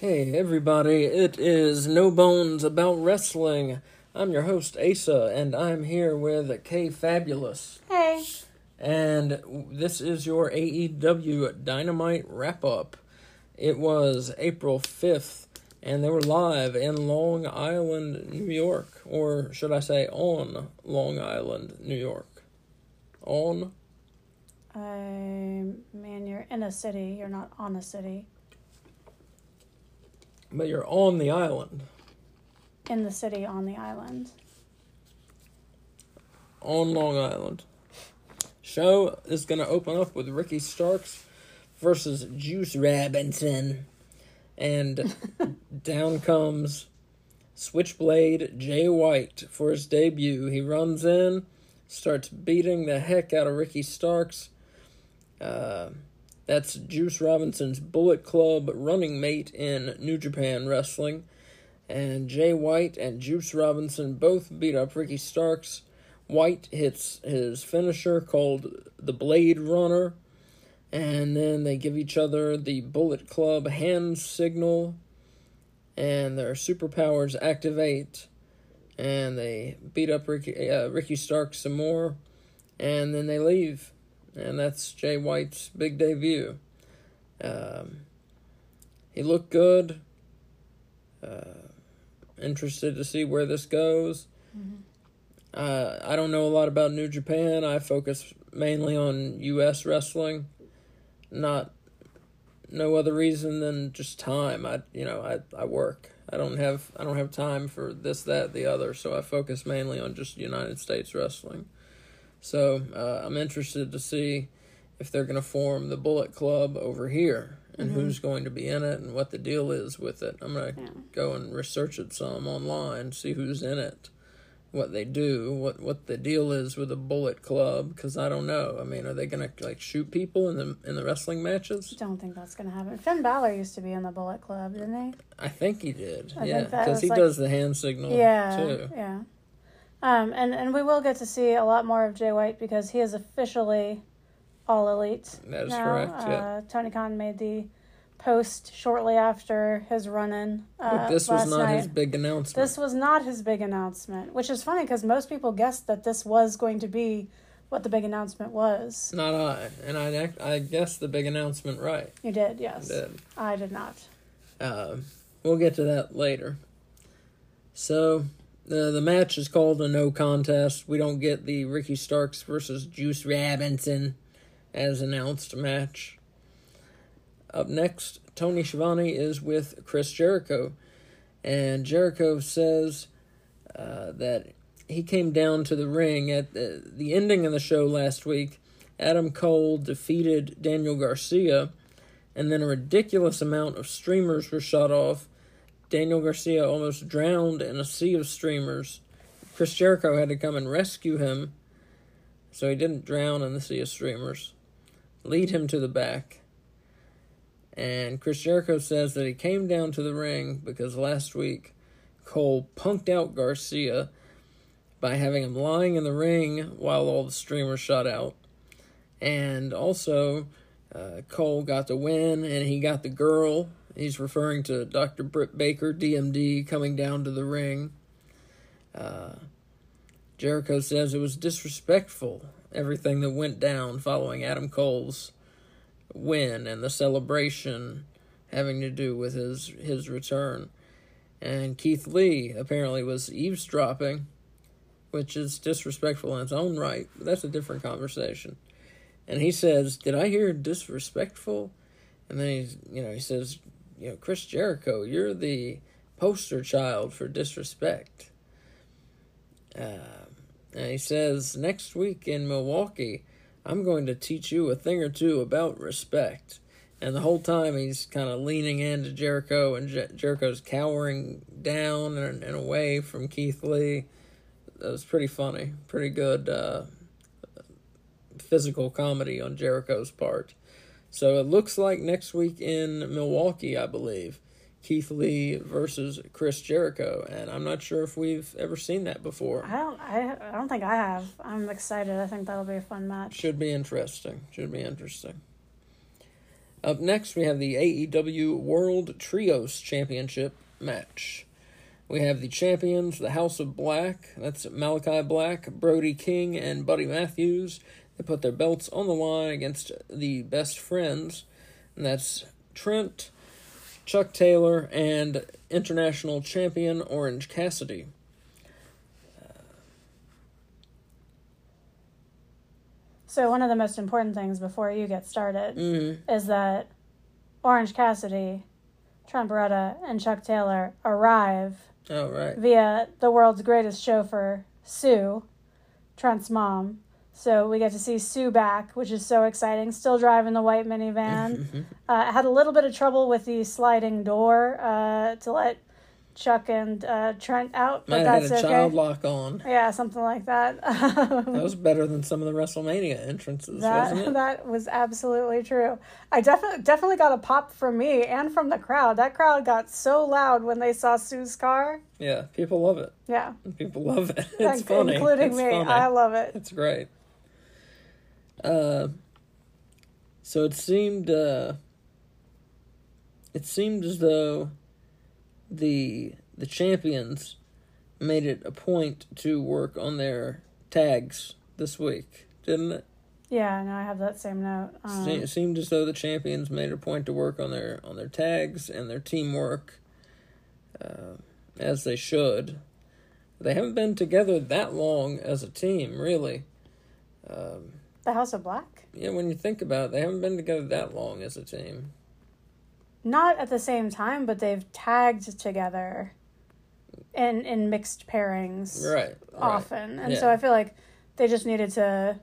Hey everybody, it is No Bones About Wrestling. I'm your host Asa, and I'm here with Kay Fabulous. Hey. And this is your AEW Dynamite wrap up. It was April 5th, and they were live in Long Island, New York. Or should I say on Long Island, New York? On? I man, you're in a city. You're not on a city. But you're on the island. In the city, on the island. On Long Island. Show is going to open up with Ricky Starks versus Juice Robinson. And down comes Switchblade Jay White for his debut. He runs in, starts beating the heck out of Ricky Starks. Uh, that's Juice Robinson's Bullet Club running mate in New Japan Wrestling. And Jay White and Juice Robinson both beat up Ricky Starks. White hits his finisher called the Blade Runner. And then they give each other the Bullet Club hand signal. And their superpowers activate. And they beat up Ricky, uh, Ricky Starks some more. And then they leave and that's Jay White's big debut. Um, he looked good. Uh, interested to see where this goes. Mm-hmm. Uh, I don't know a lot about New Japan. I focus mainly on U.S. wrestling. Not no other reason than just time. I you know I I work. I don't have I don't have time for this that the other. So I focus mainly on just United States wrestling. So uh, I'm interested to see if they're going to form the Bullet Club over here and mm-hmm. who's going to be in it and what the deal is with it. I'm going to yeah. go and research it some online, see who's in it, what they do, what what the deal is with the Bullet Club because I don't know. I mean, are they going to like shoot people in the in the wrestling matches? I don't think that's going to happen. Finn Balor used to be in the Bullet Club, didn't he? I think he did. I yeah, because he like, does the hand signal. Yeah, too. yeah. Um, and, and we will get to see a lot more of Jay White because he is officially all elite. That is now. correct. Yeah. Uh, Tony Khan made the post shortly after his run in. Uh, this was not night. his big announcement. This was not his big announcement, which is funny because most people guessed that this was going to be what the big announcement was. Not I, and I I guessed the big announcement right. You did, yes. I did. I did not. Um, we'll get to that later. So the the match is called a no contest. We don't get the Ricky Starks versus Juice Robinson as announced match. Up next, Tony Schiavone is with Chris Jericho, and Jericho says uh, that he came down to the ring at the, the ending of the show last week. Adam Cole defeated Daniel Garcia, and then a ridiculous amount of streamers were shot off Daniel Garcia almost drowned in a sea of streamers. Chris Jericho had to come and rescue him so he didn't drown in the sea of streamers. Lead him to the back. And Chris Jericho says that he came down to the ring because last week Cole punked out Garcia by having him lying in the ring while all the streamers shot out. And also, uh, Cole got the win and he got the girl He's referring to Dr. Britt Baker, DMD, coming down to the ring. Uh, Jericho says it was disrespectful, everything that went down following Adam Cole's win and the celebration having to do with his, his return. And Keith Lee apparently was eavesdropping, which is disrespectful in its own right, but that's a different conversation. And he says, Did I hear disrespectful? And then he's, you know, he says, you know, Chris Jericho, you're the poster child for disrespect. Uh, and he says, next week in Milwaukee, I'm going to teach you a thing or two about respect. And the whole time he's kind of leaning into Jericho, and Jer- Jericho's cowering down and, and, away from Keith Lee. That was pretty funny. Pretty good uh, physical comedy on Jericho's part. So it looks like next week in Milwaukee, I believe, Keith Lee versus Chris Jericho, and I'm not sure if we've ever seen that before. I don't. I, I don't think I have. I'm excited. I think that'll be a fun match. Should be interesting. Should be interesting. Up next, we have the AEW World Trios Championship match. We have the champions, the House of Black. That's Malachi Black, Brody King, and Buddy Matthews. They put their belts on the line against the best friends, and that's Trent, Chuck Taylor, and international champion Orange Cassidy. So one of the most important things before you get started Mm-hmm. is that Orange Cassidy, Trent Beretta, and Chuck Taylor arrive Oh, right. via the world's greatest chauffeur, Sue, Trent's mom. So we get to see Sue back, which is so exciting. Still driving the white minivan. uh, had a little bit of trouble with the sliding door uh, to let Chuck and uh, Trent out, but Might have that's had a okay. child lock on. Yeah, something like that. That was better than some of the WrestleMania entrances, wasn't That it? that was absolutely true. I definitely definitely got a pop from me and from the crowd. That crowd got so loud when they saw Sue's car. Yeah, people love it. Yeah, People love it. It's Inc- funny. including it's me. Funny. I love it. It's great. Uh, so it seemed uh, it seemed as though the the champions made it a point to work on their tags this week, didn't it? Yeah, no, I have that same note. Um, Se- It seemed as though the champions made a point to work on their on their tags and their teamwork, uh, as they should. They haven't been together that long as a team, really. Um, the House of Black. yeah, when you think about it, they haven't been together that long as a team. Not at the same time, but they've tagged together in in mixed pairings Right. right. often, and so I feel like they just needed to.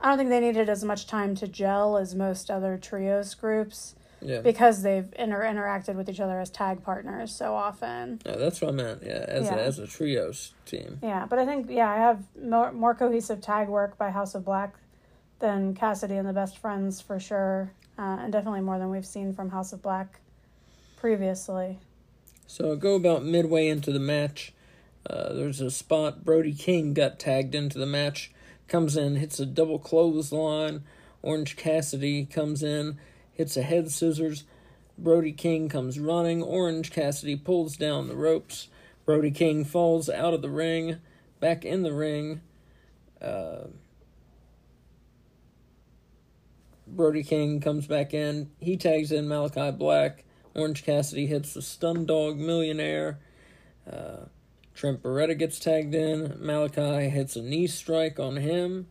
I don't think they needed as much time to gel as most other trios groups Yeah. because they've inter- interacted with each other as tag partners so often. No, that's what I meant. Yeah, as Yeah. a, as a trios team. Yeah, but I think yeah, I have more more cohesive tag work by House of Black than Cassidy and the Best Friends for sure, uh, and definitely more than we've seen from House of Black previously. So go about midway into the match. Uh, there's a spot Brody King got tagged into the match. Comes in, hits a double clothesline. Orange Cassidy comes in, hits a head scissors. Brody King comes running. Orange Cassidy pulls down the ropes. Brody King falls out of the ring, back in the ring. Uh, Brody King comes back in. He tags in Malachi Black. Orange Cassidy hits the Stun Dog Millionaire. Uh, Trent Beretta gets tagged in. Malachi hits a knee strike on him.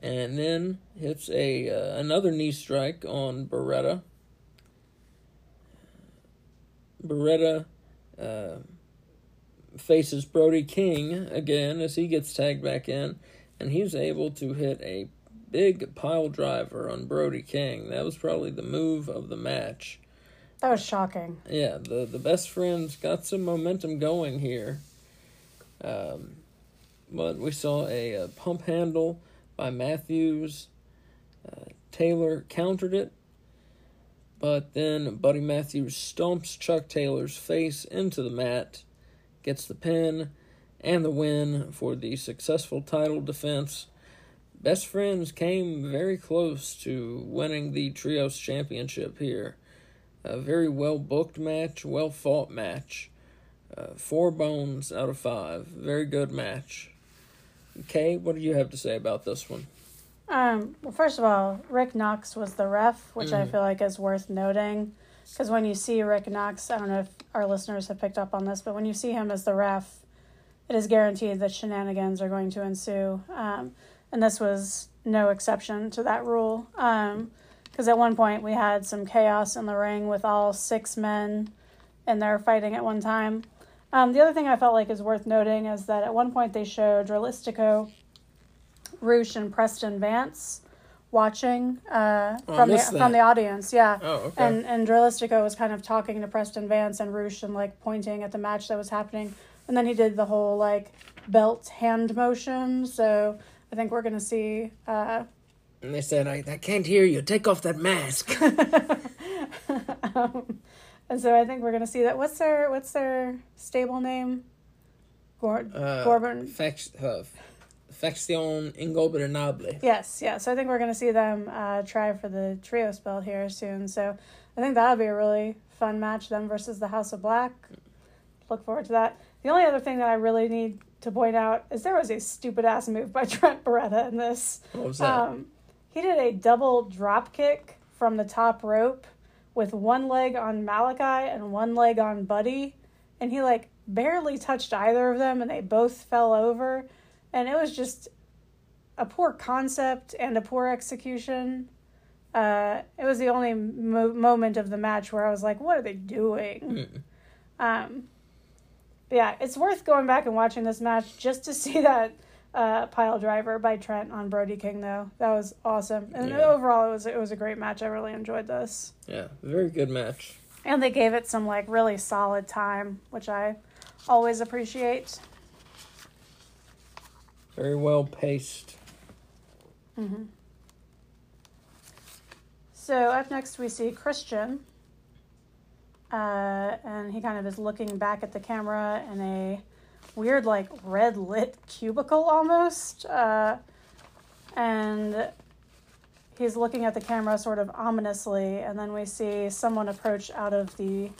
And then hits a uh, another knee strike on Beretta. Beretta uh, faces Brody King again as he gets tagged back in, and he's able to hit a big pile driver on Brody King. That was probably the move of the match. That was shocking. Yeah, the the best friends got some momentum going here. Um, but we saw a, uh pump handle by Matthews. Uh, Taylor countered it, but then Buddy Matthews stomps Chuck Taylor's face into the mat, gets the pin and the win for the successful title defense. Best Friends came very close to winning the Trios Championship here. A very well booked match, well fought match. Uh, four bones out of five. Very good match. Kay, what do you have to say about this one? Um, well, first of all, Rick Knox was the ref, which I Mhm. feel like is worth noting. Because when you see Rick Knox, I don't know if our listeners have picked up on this, but when you see him as the ref, it is guaranteed that shenanigans are going to ensue. Um, and this was no exception to that rule. Because at one point we had some chaos in the ring with all six men in there fighting at one time. Um, the other thing I felt like is worth noting is that at one point they showed Dralistico, Rush, and Preston Vance watching uh, Oh, from the from the audience. Yeah. Oh, okay. And and Dralistico was kind of talking to Preston Vance and Rush and like pointing at the match that was happening. And then he did the whole like belt hand motion. So I think we're gonna see uh, and they said, I, I can't hear you. Take off that mask. um, and so I think we're gonna see that. What's their what's their stable name? Gor- Uh. Fact, uh, Faction Ingobernable. Yes, yeah. So I think we're going to see them uh, try for the trio spell here soon. So I think that'll be a really fun match, them versus the House of Black. Look forward to that. The only other thing that I really need to point out is there was a stupid ass move by Trent Beretta in this. What was that? Um, he did a double drop kick from the top rope with one leg on Malachi and one leg on Buddy, and he like barely touched either of them, and they both fell over, and it was just a poor concept and a poor execution. Uh, it was the only mo- moment of the match where I was like, "What are they doing?" Mm. Um, but yeah, it's worth going back and watching this match just to see that uh, pile driver by Trent on Brody King. Though that was awesome, and Yeah. overall, it was it was a great match. I really enjoyed this, Yeah, very good match. and they gave it some like really solid time, which I always appreciate. Very well paced. Mhm. So up next we see Christian, uh, and he kind of is looking back at the camera in a weird, like red lit cubicle almost, uh, and he's looking at the camera sort of ominously, and then we see someone approach out of the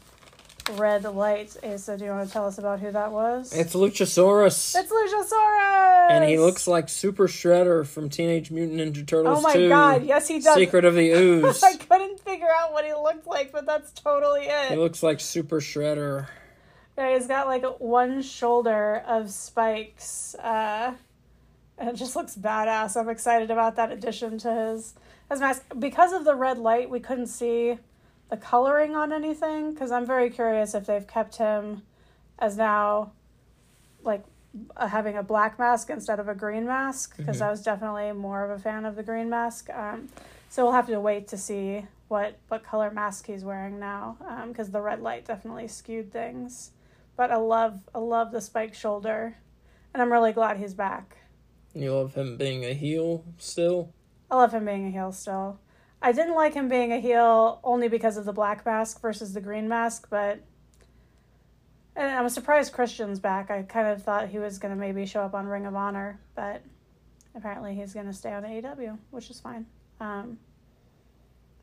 red light. Asa, do you want to tell us about who that was? It's Luchasaurus. It's Luchasaurus, and he looks like Super Shredder from Teenage Mutant Ninja Turtles Oh my 2. god! Yes, he does. Secret of the Ooze. I couldn't figure out what he looked like, but that's totally it. he looks like Super Shredder. Yeah, he's got like one shoulder of spikes, uh, and it just looks badass. I'm excited about that addition to his his mask. Because of the red light, we couldn't see the coloring on anything. Because I'm very curious if they've kept him as now, like uh, having a black mask instead of a green mask. Because Mhm. I was definitely more of a fan of the green mask. Um, so we'll have to wait to see what what color mask he's wearing now. Because the red light definitely skewed things but I love I love the spike shoulder, and I'm really glad he's back. You love him being a heel still? I love him being a heel still. I didn't like him being a heel only because of the black mask versus the green mask, but and I'm surprised Christian's back. I kind of thought he was gonna maybe show up on Ring of Honor, but apparently he's gonna stay on AEW, which is fine. Um,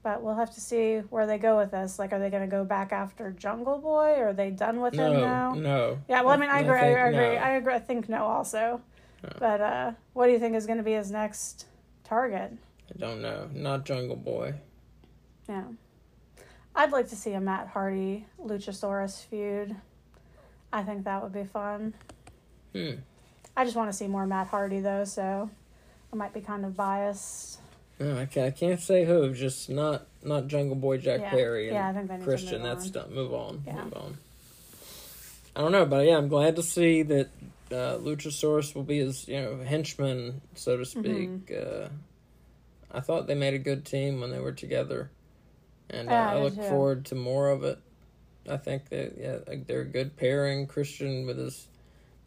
but we'll have to see where they go with this. Like, are they gonna go back after Jungle Boy? Or are they done with him now? no. Yeah, well, I mean, I agree. I, think agree. no. I agree. I think no, also. No. But uh, what do you think is going to be his next target? I don't know. Not Jungle Boy. Yeah, I'd like to see a Matt Hardy Luchasaurus feud. I think that would be fun. Hmm. I just want to see more Matt Hardy though, so I might be kind of biased. No, I can't, I can't say who. Just not not Jungle Boy Jack Yeah. Perry and Yeah, I think they Christian. That's on. done. Move on. Yeah. Move on. I don't know, but yeah, I'm glad to see that uh, Luchasaurus will be his you know henchman, so to speak. Mm-hmm. Uh, I thought they made a good team when they were together, and uh, Yeah, I I look too. forward to more of it. I think that yeah, like they're a good pairing. Christian with his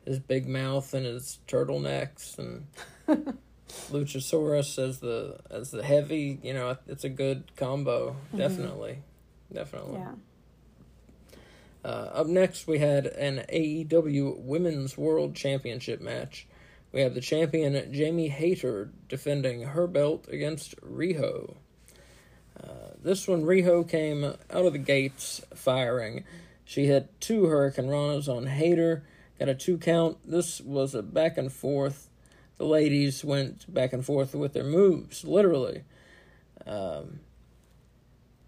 his big mouth and his turtlenecks, and Luchasaurus as the as the heavy. You know, it's a good combo. Definitely, definitely. Yeah. Uh, up next, we had an AEW Women's World Championship match. We have the champion Jamie Hayter defending her belt against Riho. Uh, this one, Riho came out of the gates firing. She hit two Hurricane Ranas on Hayter, got a two count. This was a back and forth. The ladies went back and forth with their moves, literally. Um,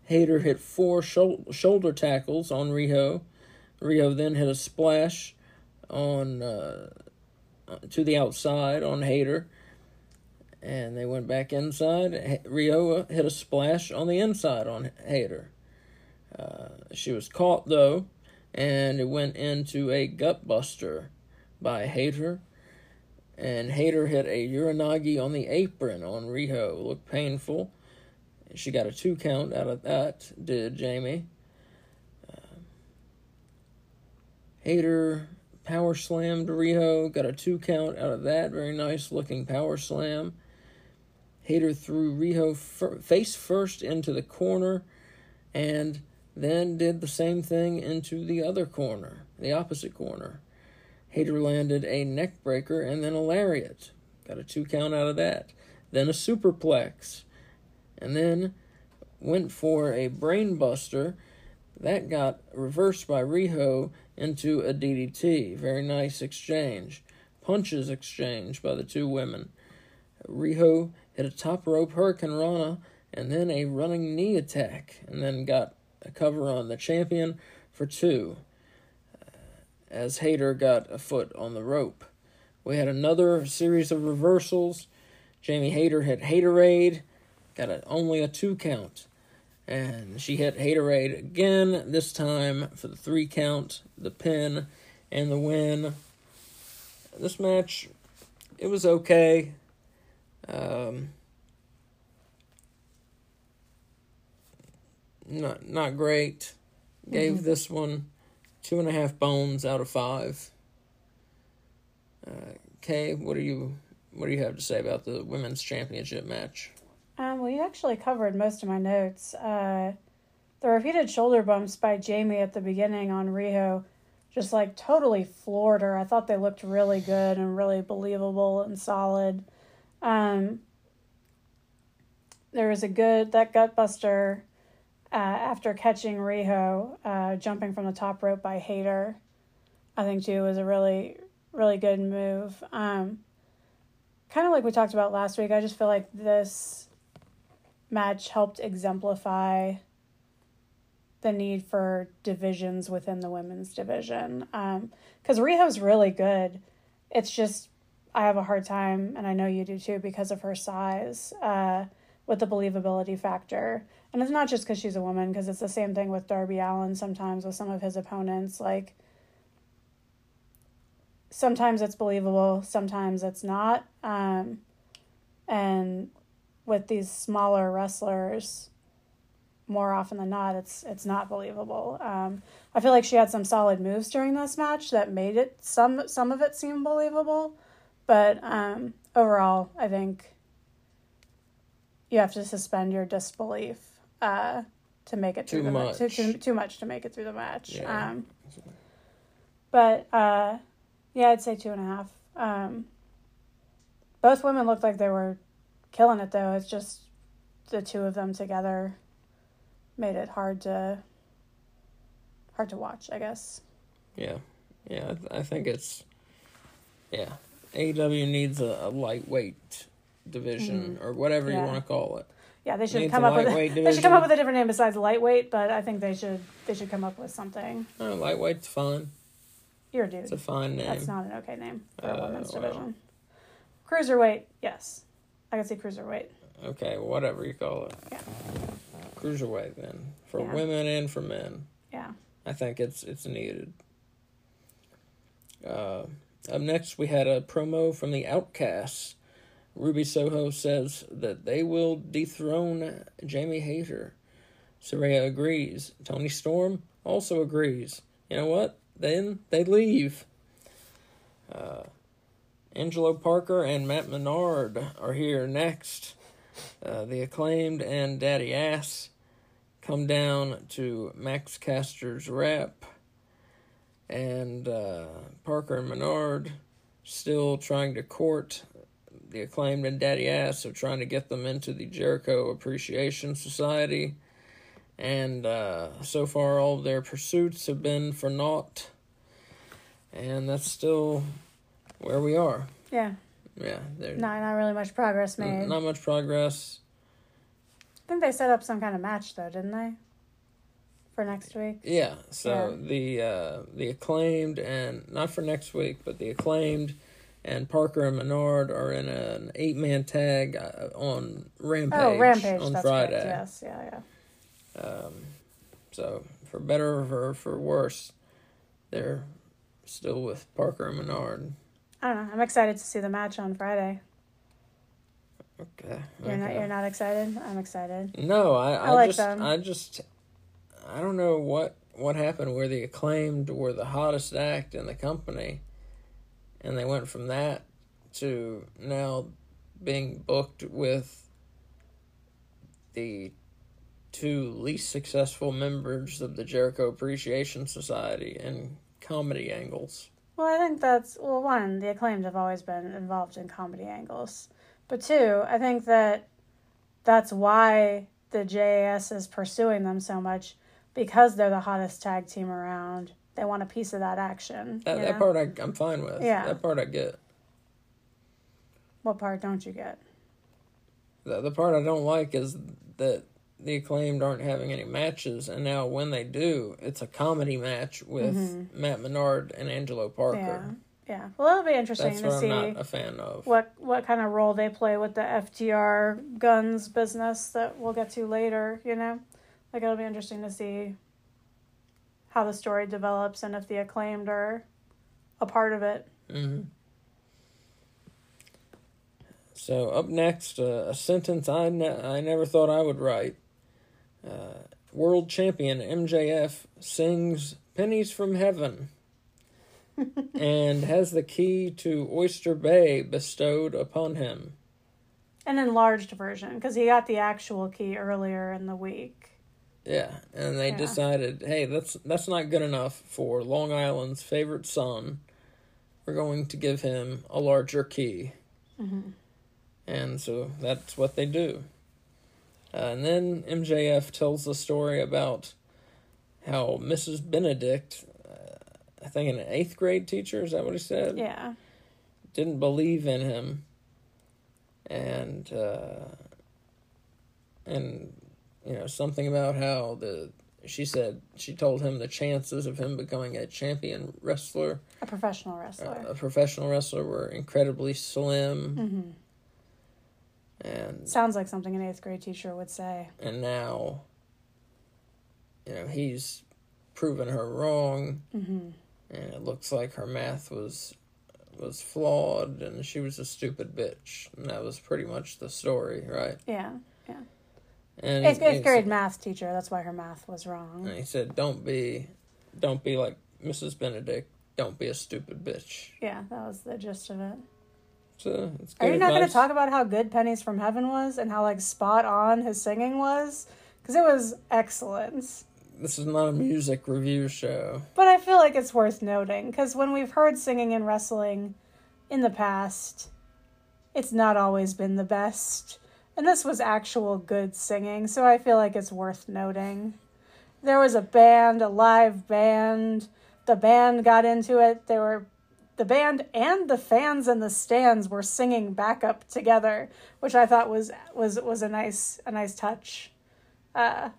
hit four shou- shoulder tackles on Riho. Riho then hit a splash on uh, to the outside on Hayter, and they went back inside. H- Riho hit a splash on the inside on Hayter. Uh, she was caught though, and it went into a gut buster by Hayter. And Hayter hit a Uranage on the apron on Riho. Looked painful. She got a two count out of that, did Jamie. Uh, Hayter power slammed Riho, got a two count out of that. Very nice looking power slam. Hayter threw Riho fir- face first into the corner and then did the same thing into the other corner, the opposite corner. Hayter landed a neck breaker and then a lariat. got a two count out of that. Then a superplex, and then went for a brainbuster. That got reversed by Riho into a DDT. Very nice exchange. Punches exchange by the two women. Riho hit a top rope Hurricane Rana and then a running knee attack, and then got a cover on the champion for two. As Hayter got a foot on the rope. We had another series of reversals. Jamie Hayter hit Hayterade, got a, only a two count. And she hit Hayterade again, this time for the three count, the pin, and the win. This match, it was okay. Um, not not great. Gave mm-hmm. this one two and a half bones out of five. Uh, Kay, what do you what do you have to say about the women's championship match? Um, well, you actually covered most of my notes. Uh, the repeated shoulder bumps by Jamie at the beginning on Riho just like totally floored her. I thought they looked really good and really believable and solid. Um, there was a good that gutbuster uh, after catching Riho uh, jumping from the top rope by Hayter. I think too was a really really good move. Um, kind of like we talked about last week. I just feel like this match helped exemplify the need for divisions within the women's division. Because um, Riho's really good. It's just, I have a hard time, and I know you do too, because of her size, uh, with the believability factor. And it's not just because she's a woman, because it's the same thing with Darby Allin sometimes with some of his opponents. Like, sometimes it's believable, sometimes it's not. Um, and with these smaller wrestlers, more often than not, it's it's not believable. Um, I feel like she had some solid moves during this match that made it some some of it seem believable, but um, overall, I think you have to suspend your disbelief uh, to make it through too the much. Too, too, too much to make it through the match. Yeah. Um, but uh, yeah, I'd say two and a half. Um, both women looked like they were killing it, though. It's just the two of them together made it hard to hard to watch, I guess. Yeah, yeah, I think it's yeah. AEW needs a, a lightweight division mm-hmm. or whatever yeah. you want to call it. Yeah, they should come up with a, they should come up with a different name besides lightweight, but I think they should they should come up with something. Oh, lightweight's fine. You're a dude. It's a fine name. That's not an okay name for uh, a women's well. division. Cruiserweight, yes, I can see cruiserweight. Okay, whatever you call it. Yeah. Cruiserweight then for yeah. women and for men. Yeah. I think it's it's needed. Uh, up next, we had a promo from the Outcasts. Ruby Soho says that they will dethrone Jamie Hayter. Saraya agrees. Toni Storm also agrees. You know what? Then they leave. Uh, Angelo Parker and Matt Menard are here next. Uh, the acclaimed and Daddy Ass come down to Max Caster's rep, and uh, Parker and Menard still trying to court the acclaimed and Daddy Ass, of trying to get them into the Jericho Appreciation Society. And uh, so far, all of their pursuits have been for naught. And that's still where we are. Yeah. Yeah. Not, not really much progress made. Not much progress. I think they set up some kind of match, though, didn't they? For next week? Yeah. So yeah. the uh, the acclaimed, and not for next week, but the acclaimed and Parker and Menard are in an eight man tag uh, on Rampage. Oh, Rampage on Friday. Correct. Yes, yeah, yeah. Um, so for better or for, for worse, they're still with Parker and Menard. I don't know. I'm excited to see the match on Friday. Okay. You're okay. not. You're not excited. I'm excited. No, I. I, I like just. Them. I just. I don't know what what happened. Where the acclaimed were the hottest act in the company, and they went from that to now being booked with the two least successful members of the Jericho Appreciation Society in comedy angles. Well, I think that's well. One, the acclaimed have always been involved in comedy angles, but two, I think that that's why the JAS is pursuing them so much because they're the hottest tag team around. They want a piece of that action. That, that part I, I'm fine with. Yeah. That part I get. What part don't you get? The, the part I don't like is that the acclaimed aren't having any matches, and now when they do, it's a comedy match with Matt Menard and Angelo Parker. Mm-hmm. Yeah, yeah. Well, it'll be interesting That's to what I'm not a fan of. what what kind of role they play with the FTR guns business that we'll get to later. You know, like it'll be interesting to see how the story develops and if the acclaimed are a part of it. hmm So up next, uh, a sentence I ne- I never thought I would write. Uh, world champion MJF sings "Pennies from Heaven" and has the key to Oyster Bay bestowed upon him. An enlarged version because he got the actual key earlier in the week. Yeah, and they Yeah. decided, hey, that's that's not good enough for Long Island's favorite son. We're going to give him a larger key, and so that's what they do. Uh, and then MJF tells the story about how Mrs. Benedict, uh, I think an eighth grade teacher, is that what he said? Yeah, didn't believe in him and uh and you know something about how the she said she told him the chances of him becoming a champion wrestler a professional uh, wrestler. a professional wrestler were incredibly slim and Sounds like something an eighth grade teacher would say. and now you know he's proven her wrong Mm-hmm. and it looks like her math was was flawed and she was a stupid bitch and that was pretty much the story right Yeah, Yeah, and eighth, eighth grade math teacher. That's why her math was wrong. and he said don't be don't be like mrs benedict don't be a stupid bitch Yeah, that was the gist of it. so it's Are good you not going to talk about how good Pennies from Heaven was and how like spot on his singing was? Because it was excellent. this is not a music review show But I feel like it's worth noting because when we've heard singing and wrestling in the past, it's not always been the best. And this was actual good singing, so I feel like it's worth noting. There was a band, a live band. The band got into it. They were the band and the fans in the stands were singing backup together, which I thought was was was a nice a nice touch. Uh,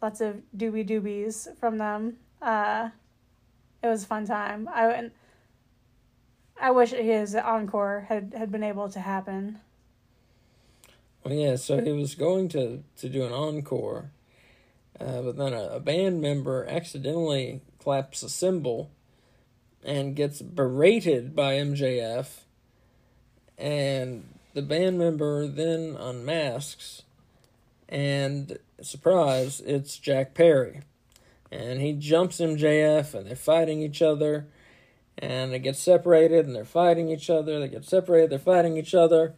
lots of doobie doobies from them. Uh, it was a fun time. I and I wish his encore had had been able to happen. Well yeah so he was going to to do an encore uh, but then a, a band member accidentally claps a cymbal and gets berated by mjf and the band member then unmasks and surprise it's jack perry. And he jumps mjf and they're fighting each other and they get separated and they're fighting each other they get separated they're fighting each other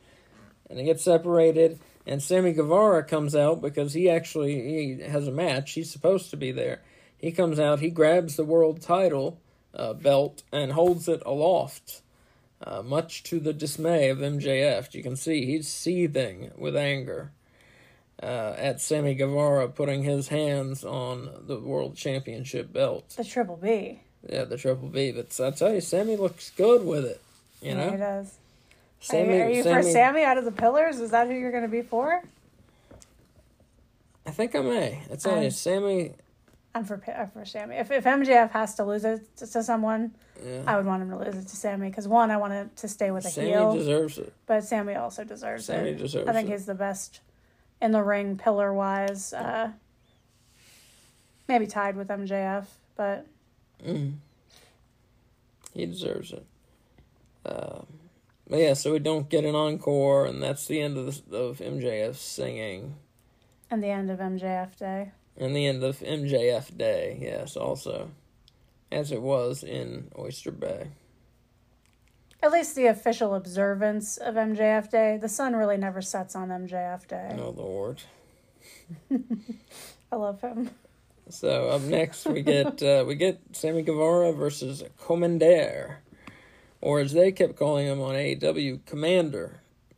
and they get separated and sammy guevara comes out because he actually he has a match he's supposed to be there he comes out he grabs the world title uh, belt and holds it aloft uh, much to the dismay of MJF. You can see he's seething with anger uh, at Sammy Guevara putting his hands on the World Championship belt. The Triple B. Yeah, the Triple B. But I tell you, Sammy looks good with it. You Yeah, he know, does. Sammy. are you, are you for Sammy out of the Pillars? Is that who you're going to be for? I think I may. Tell Um, you, Sammy. I'm for I'm for Sammy. If if MJF has to lose it to, someone, Yeah, I would want him to lose it to Sammy because one, I want it to stay with a Sammy heel, deserves it. but Sammy also deserves Sammy it. deserves I think it. he's the best in the ring, pillar wise. Uh, maybe tied with MJF, but Mm. He deserves it. Um, but yeah, so we don't get an encore, and that's the end of the, of MJF singing, and the end of MJF day. and the end of MJF Day. Yes, also, as it was in Oyster Bay. At least the official observance of MJF Day. The sun really never sets on MJF Day. Oh Lord. I love him. So up next we get uh, we get Sammy Guevara versus Komander. Or as they kept calling him on AEW, Komander.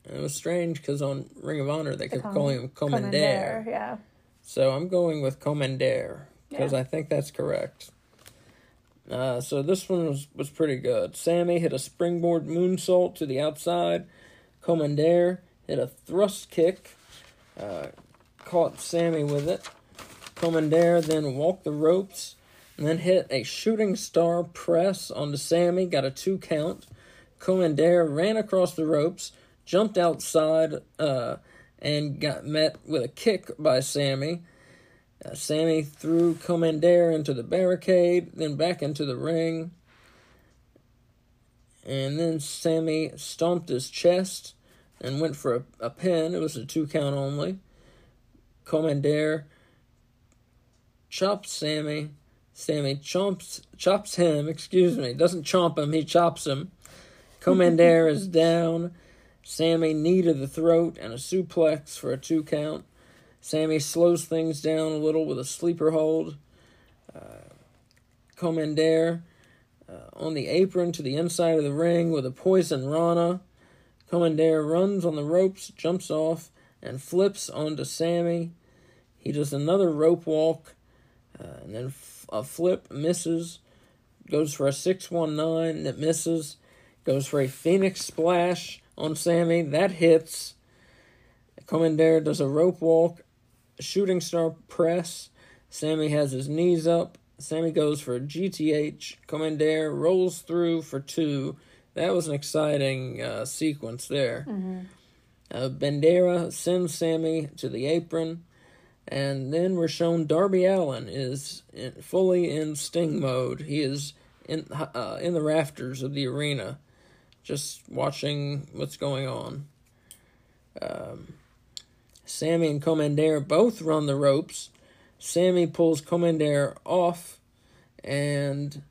And it was strange because on Ring of Honor they kept calling him Komander. Yeah. So I'm going with Komander because Yeah. I think that's correct. Uh, so this one was, was pretty good. Sammy hit a springboard moonsault to the outside. Komander hit a thrust kick, uh, caught Sammy with it. Komander then walked the ropes and then hit a shooting star press onto Sammy, got a two count. Komander ran across the ropes, jumped outside, uh, and got met with a kick by Sammy. Uh, Sammy threw Komander into the barricade, then back into the ring. And then Sammy stomped his chest and went for a, a pin. It was a two count only. Komander chopped Sammy. Sammy chomps chops him, excuse me, doesn't chomp him, he chops him. Komander is down. Sammy knee to the throat and a suplex for a two count. Sammy slows things down a little with a sleeper hold. Uh, Komander uh, on the apron to the inside of the ring with a poison Rana. Komander runs on the ropes, jumps off, and flips onto Sammy. He does another rope walk, uh, and then a flip misses. Goes for a 619 that misses. Goes for a Phoenix splash on Sammy. That hits. Komander does a rope walk, shooting star press. Sammy has his knees up. Sammy goes for a GTH. Komander rolls through for two. That was an exciting uh, sequence there. Uh, Bandera sends Sammy to the apron. And then we're shown Darby Allin is in, fully in Sting mode. He is in uh, in the rafters of the arena, just watching what's going on. Um, Sammy and Komander both run the ropes. Sammy pulls Komander off, and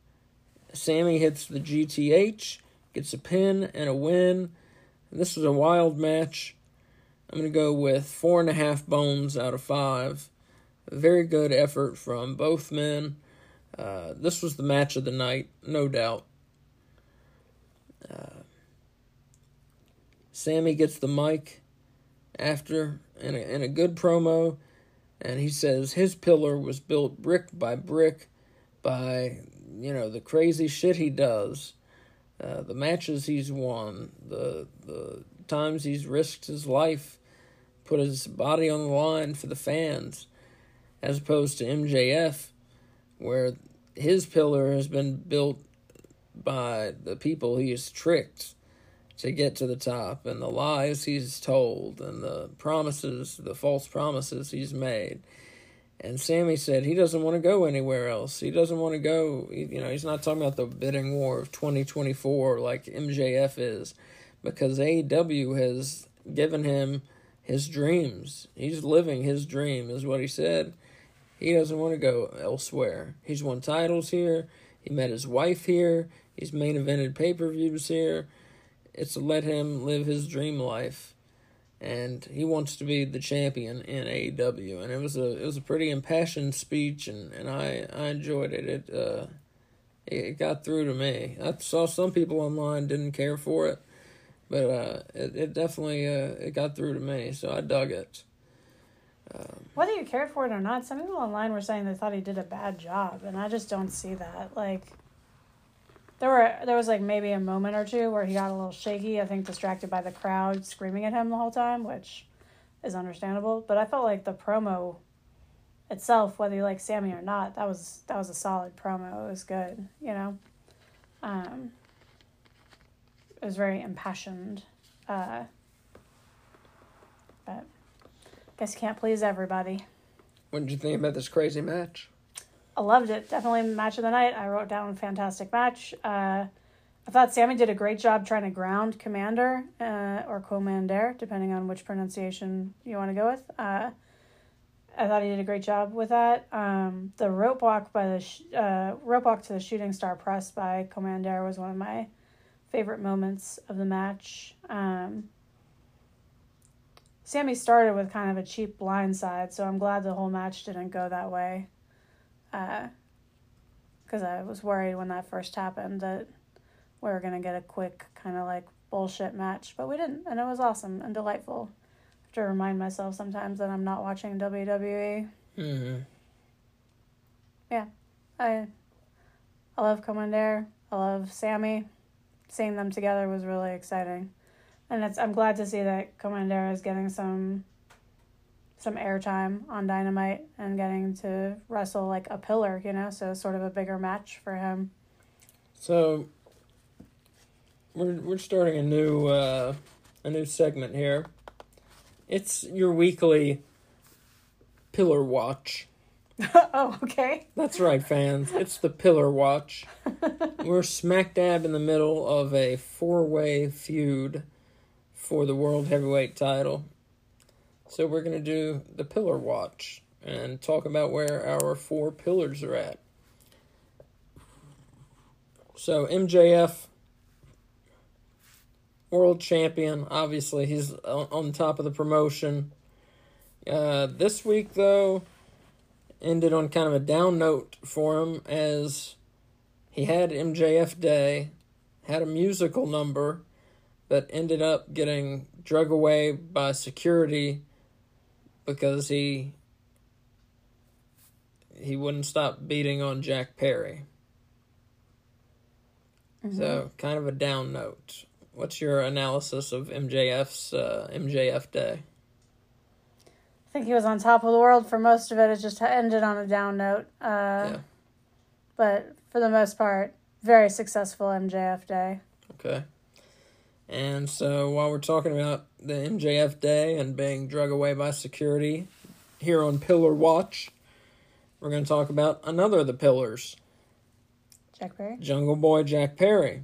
Sammy hits the GTH, gets a pin and a win. This was a wild match. I'm going to go with four and a half bones out of five. A very good effort from both men. Uh, this was the match of the night, no doubt. Uh, Sammy gets the mic after in a, in a good promo, and he says his pillar was built brick by brick by, you know, the crazy shit he does, uh, the matches he's won, the, the times he's risked his life put his body on the line for the fans, as opposed to MJF, where his pillar has been built by the people he has tricked to get to the top, and the lies he's told, and the promises, the false promises he's made. And Sammy said he doesn't want to go anywhere else. He doesn't want to go, you know, he's not talking about the bidding war of 2024 like MJF is, because AEW has given him his dreams. He's living his dream, is what he said. He doesn't want to go elsewhere. He's won titles here. He met his wife here. He's main evented pay per views here. It's to let him live his dream life, and he wants to be the champion in AEW. And it was a it was a pretty impassioned speech, and, and I I enjoyed it. It uh it got through to me. I saw some people online didn't care for it but uh, it, it definitely uh, it got through to me, so I dug it. Whether you cared for it or not, some people online were saying they thought he did a bad job, and I just don't see that. Like, there were there was like maybe a moment or two where he got a little shaky. I think distracted by the crowd screaming at him the whole time, which is understandable. But I felt like the promo itself, whether you like Sammy or not, that was that was a solid promo. It was good, you know. Um, it was very impassioned, uh, but guess you can't please everybody. What did you think about this crazy match? I loved it. Definitely match of the night. I wrote down fantastic match. Uh, I thought Sammy did a great job trying to ground Komander uh, or Komander, depending on which pronunciation you want to go with. Uh, I thought he did a great job with that. Um, the rope walk by the sh- uh, rope walk to the shooting star press by Komander was one of my favorite moments of the match. Um, Sammy started with kind of a cheap blindside, so I'm glad the whole match didn't go that way. Because I was worried when that first happened that we were gonna get a quick kind of like bullshit match, but we didn't, and it was awesome and delightful. I have to remind myself sometimes that I'm not watching WWE. hmm I I love Komander. I love Sammy. Seeing them together was really exciting. And it's I'm glad to see that Komander is getting some some airtime on Dynamite and getting to wrestle like a pillar, you know, so sort of a bigger match for him. So we're we're starting a new uh, a new segment here. It's your weekly pillar watch. oh, okay. That's right, fans. It's the pillar watch. We're smack dab in the middle of a four way feud for the world heavyweight title. So we're gonna do the pillar watch and talk about where our four pillars are at. So MJF, world champion. Obviously, he's on on top of the promotion. Uh, this week, though, ended on kind of a down note for him as he had MJF Day, had a musical number that ended up getting drug away by security because he he wouldn't stop beating on Jack Perry. So kind of a down note. What's your analysis of MJF's uh, MJF Day? I think he was on top of the world for most of it. It just ended on a down note. Uh, Yeah. But for the most part, very successful MJF day. Okay. And so while we're talking about the MJF Day and being drug away by security here on Pillar Watch, we're going to talk about another of the pillars, Jack Perry. Jungle Boy Jack Perry.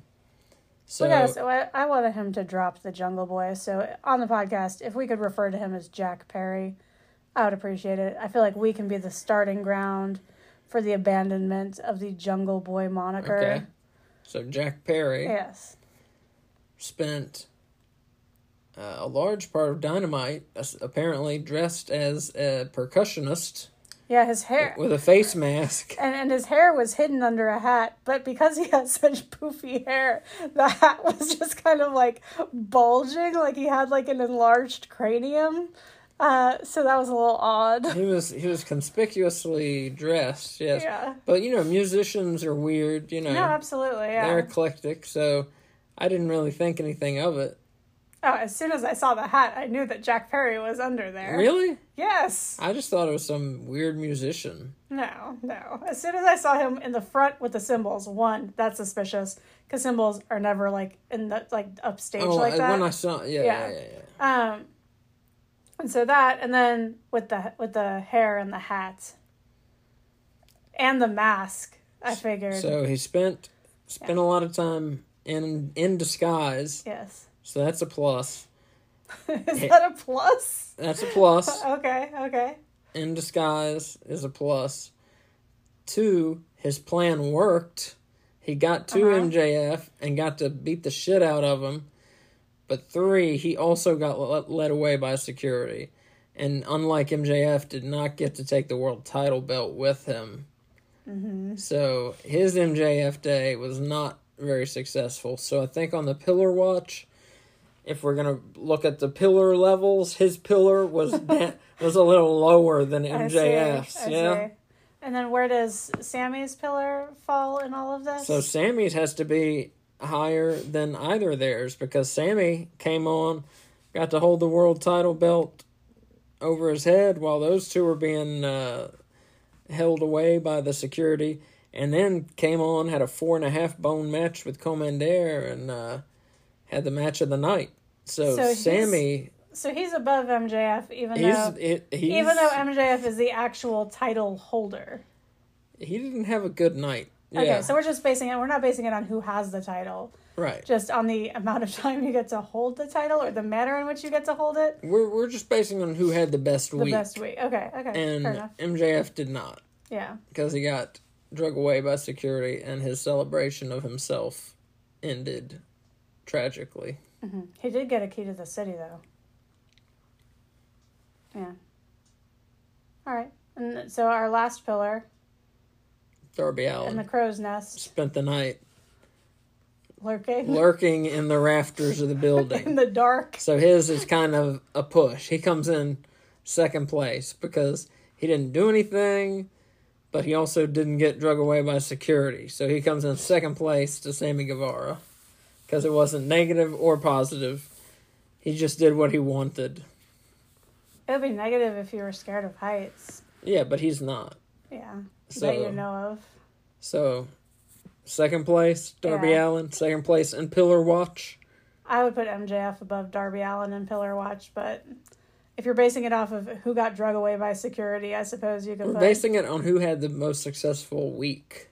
So gotta, so I, I wanted him to drop the Jungle Boy. So on the podcast, if we could refer to him as Jack Perry, I would appreciate it. I feel like we can be the starting ground for the abandonment of the Jungle Boy moniker. okay. So Jack Perry Yes. spent uh, a large part of Dynamite uh, apparently dressed as a percussionist Yeah, his hair. with a face mask. And, and his hair was hidden under a hat, but because he had such poofy hair, the hat was just kind of like bulging, like he had like an enlarged cranium. Uh, so that was a little odd. He was he was conspicuously dressed, yes. Yeah. But you know, musicians are weird. You know, No, absolutely, yeah. they're eclectic. So I didn't really think anything of it. Oh, as soon as I saw the hat, I knew that Jack Perry was under there. Really, Yes. I just thought it was some weird musician. No, no. As soon as I saw him in the front with the cymbals, one, that's suspicious because cymbals are never like in the like upstage Oh, like that. when I saw, yeah, Yeah. yeah, yeah, yeah. Um, and so that, and then with the with the hair and the hat, and the mask, I figured. So he spent spent a lot of time in in disguise. yes, So that's a plus. is that a plus? That's a plus. Okay, okay. in disguise is a plus. Two, his plan worked. He got to Uh-huh. MJF and got to beat the shit out of him. But three, he also got let, led away by security. And unlike MJF, did not get to take the world title belt with him. Mm-hmm. So his MJF day was not very successful. So I think on the pillar watch, if we're gonna look at the pillar levels, his pillar was da- was a little lower than I see, MJF's. I yeah. see. And then where does Sammy's pillar fall in all of this? So Sammy's has to be higher than either of theirs because Sammy came on, got to hold the world title belt over his head while those two were being uh, held away by the security, and then came on, had a four and a half bone match with Komander, and uh, had the match of the night. So, So Sammy, so he's above MJF, even he's, though it, even though MJF is the actual title holder. he didn't have a good night. Yeah, Okay, so we're just basing it. We're not basing it on who has the title, right. just on the amount of time you get to hold the title or the manner in which you get to hold it. We're we're just basing on who had the best The week, best week. Okay, okay, and. MJF did not. Yeah, because he got drug away by security and his celebration of himself ended tragically. Mm-hmm. he did get a key to the city though. Yeah. All right, and so our last pillar Darby in the crow's nest. spent the night Lurking lurking in the rafters of the building in the dark. So his is kind of a push. He comes in second place because he didn't do anything, but he also didn't get drug away by security. So he comes in second place to Sammy Guevara because it wasn't negative or positive. He just did what he wanted. It would be negative if you were scared of heights. Yeah, but he's not. Yeah. So that you know of. so second place Darby Yeah. Allin, second place in Pillar Watch. I would put MJF above Darby Allin and Pillar Watch, but if you're basing it off of who got drug away by security, I suppose you could We're put. basing it on who had the most successful week.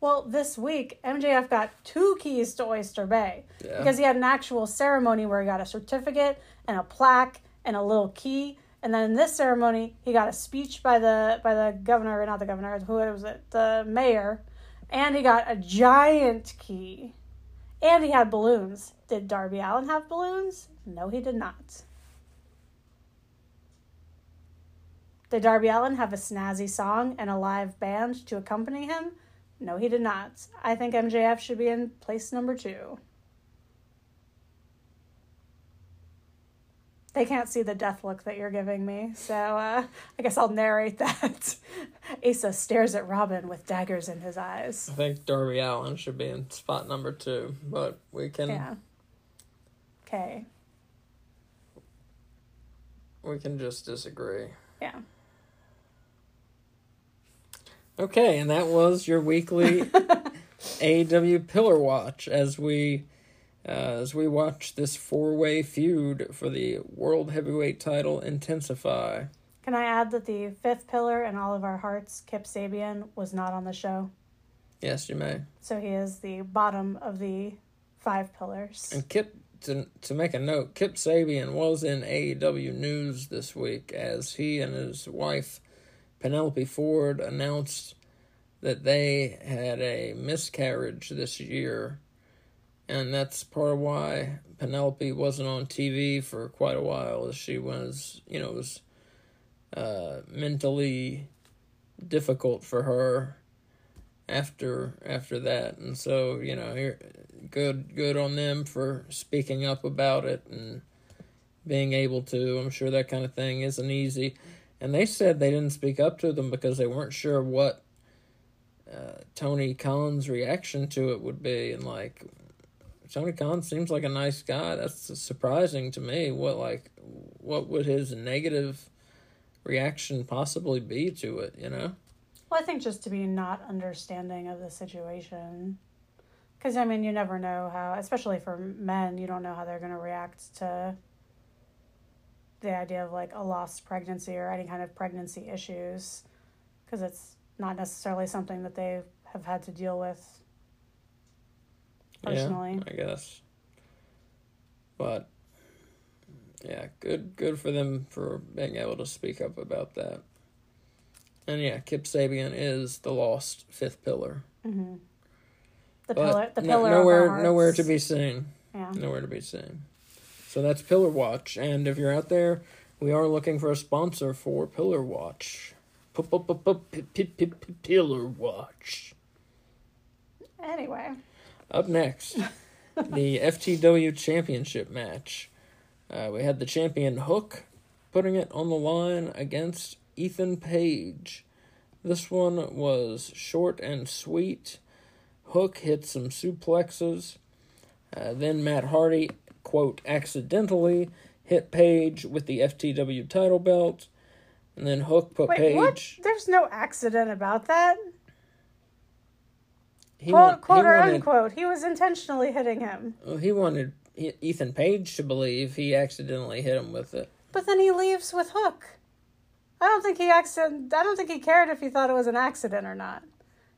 well, this week MJF got two keys to Oyster Bay Yeah. because he had an actual ceremony where he got a certificate and a plaque and a little key. And then in this ceremony, he got a speech by the by the governor, not the governor, who was it? The mayor, and he got a giant key, and he had balloons. Did Darby Allin have balloons? No, he did not. Did Darby Allin have a snazzy song and a live band to accompany him? No, he did not. I think MJF should be in place number two. They can't see the death look that you're giving me, so uh, I guess I'll narrate that. Asa stares at Robin with daggers in his eyes. I think Darby Allin should be in spot number two, but we can Yeah. Okay. we can just disagree. Yeah. Okay, and that was your weekly AW Pillar Watch as we as we watch this four way feud for the World Heavyweight Title intensify. Can I add that the fifth pillar in all of our hearts, Kip Sabian, was not on the show? Yes, you may. So he is the bottom of the five pillars. And Kip to to make a note, Kip Sabian was in AEW news this week as he and his wife Penelope Ford announced that they had a miscarriage this year. And that's part of why Penelope wasn't on TV for quite a while, as she was, you know, was uh, mentally difficult for her after after that, and so you know, good good on them for speaking up about it and being able to. I'm sure that kind of thing isn't easy, and they said they didn't speak up to them because they weren't sure what uh, Tony Collins' reaction to it would be, and like Tony Khan seems like a nice guy. That's surprising to me. What like what would his negative reaction possibly be to it? You know. Well, I think just to be not understanding of the situation. Because, I mean, you never know how, especially for men, you don't know how they're going to react to the idea of like a lost pregnancy or any kind of pregnancy issues. Because it's not necessarily something that they have had to deal with personally. Yeah, I guess. But yeah, good good for them for being able to speak up about that. And yeah, Kip Sabian is the lost fifth pillar. hmm The But pillar, the no- pillar nowhere of nowhere to be seen. Yeah. Nowhere to be seen. So that's Pillar Watch, and if you're out there, we are looking for a sponsor for Pillar Watch. Pillar Watch. Anyway, Up next, the FTW Championship match. Uh, we had the champion Hook putting it on the line against Ethan Page. This one was short and sweet. Hook hit some suplexes. Uh, then Matt Hardy, quote, accidentally hit Page with the FTW title belt. And then Hook put wait, Page. what? There's no accident about that. He, quote, want- quote he or wanted, unquote. He was intentionally hitting him. well, he wanted Ethan Page to believe he accidentally hit him with it. But then he leaves with Hook. I don't think he accident. I don't think he cared if he thought it was an accident or not.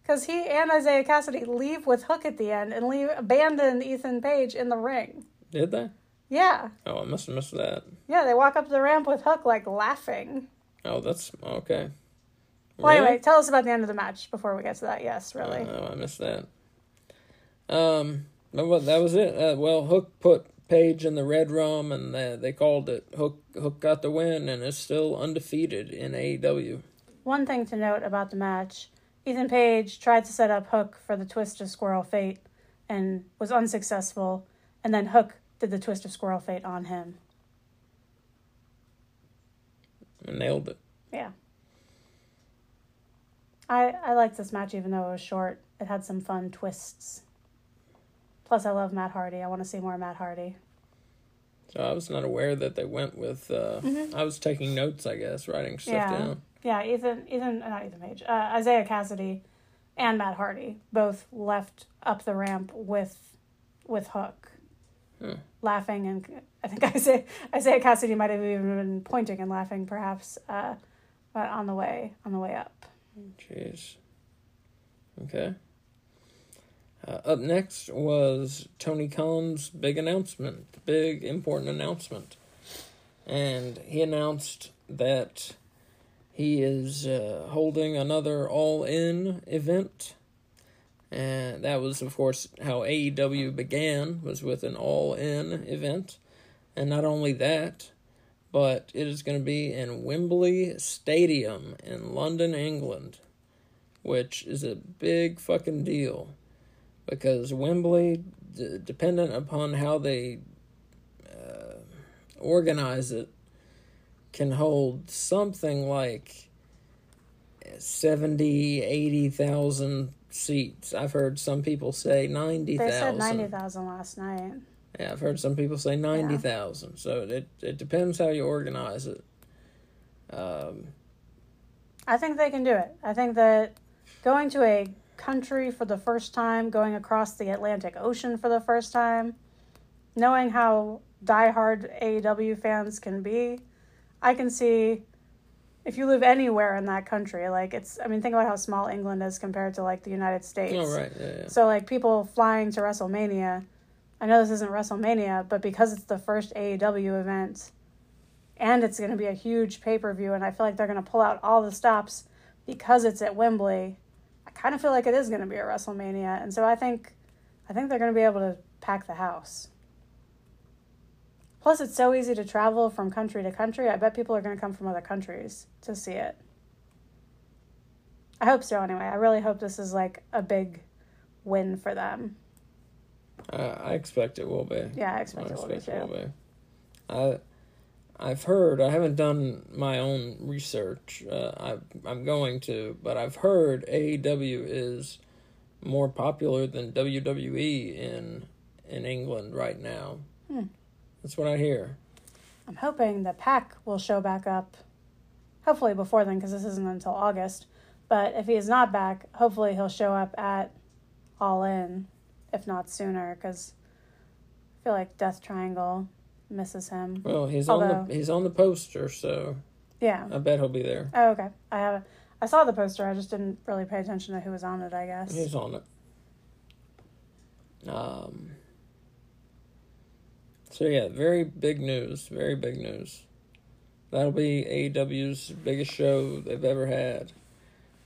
Because he and Isiah Kassidy leave with Hook at the end and leave abandon Ethan Page in the ring. Did they? Yeah, Oh, I must have missed that. yeah. They walk up the ramp with Hook like laughing. Oh, that's okay. Well, Really? anyway, tell us about the end of the match before we get to that. Yes, really. Oh, I missed that. Um, what that was it. Uh, well, Hook put Page in the Redrum, and they, they called it. Hook Hook got the win, and is still undefeated in AEW. One thing to note about the match Ethan Page tried to set up Hook for the twist of Squirrel Fate, and was unsuccessful, and then Hook did the twist of squirrel fate on him. Nailed it. Yeah. I I liked this match even though it was short. It had some fun twists. Plus, I love Matt Hardy. I want to see more Matt Hardy. So I was not aware that they went with. Uh, Mhm. I was taking notes, I guess, writing stuff Yeah. down. Yeah, Ethan, Ethan, not Ethan Page, uh, Isiah Kassidy, and Matt Hardy both left up the ramp with, with Hook, laughing, and I think Isaiah Isiah Kassidy might have even been pointing and laughing, perhaps, uh, but on the way on the way up. Jeez. Okay. Uh, up next was Tony Khan's big announcement, big important announcement. And he announced that he is uh, holding another All In event. And that was, of course, how AEW began, was with an All In event. And not only that, but it is going to be in Wembley Stadium in London, England, which is a big fucking deal because Wembley, d- dependent upon how they uh, organize it, can hold something like 70, 80,000 seats. I've heard some people say 90,000. They said ninety thousand last night. Yeah, I've heard some people say ninety thousand. So it it depends how you organize it. Um, I think they can do it. I think that going to a country for the first time, going across the Atlantic Ocean for the first time, knowing how diehard AEW fans can be, I can see if you live anywhere in that country, like it's, I mean, think about how small England is compared to like the United States. oh right, yeah, yeah. So, like, people flying to WrestleMania, I know this isn't WrestleMania, but because it's the first AEW event and it's going to be a huge pay per view, and I feel like they're going to pull out all the stops because it's at Wembley, I kind of feel like it is going to be a WrestleMania. And so I think, I think they're going to be able to pack the house. Plus, it's so easy to travel from country to country. I bet people are going to come from other countries to see it. I hope so, anyway. I really hope this is like a big win for them. I, I expect it will be. Yeah, I expect I it will be it too. will be. I I've heard. I haven't done my own research. Uh, I I'm going to, but I've heard AEW is more popular than WWE in in England right now. Hmm. That's what I hear. I'm hoping that PAC will show back up, hopefully before then, because this isn't until August. But if he is not back, hopefully he'll show up at All In, if not sooner, because I feel like Death Triangle misses him. Well, he's on the he's on the poster, so Yeah. I bet he'll be there. Oh, okay. I have. I saw the poster. I just didn't really pay attention to who was on it. I guess. He's on it. Um. So yeah, very big news. Very big news. That'll be AEW's biggest show they've ever had.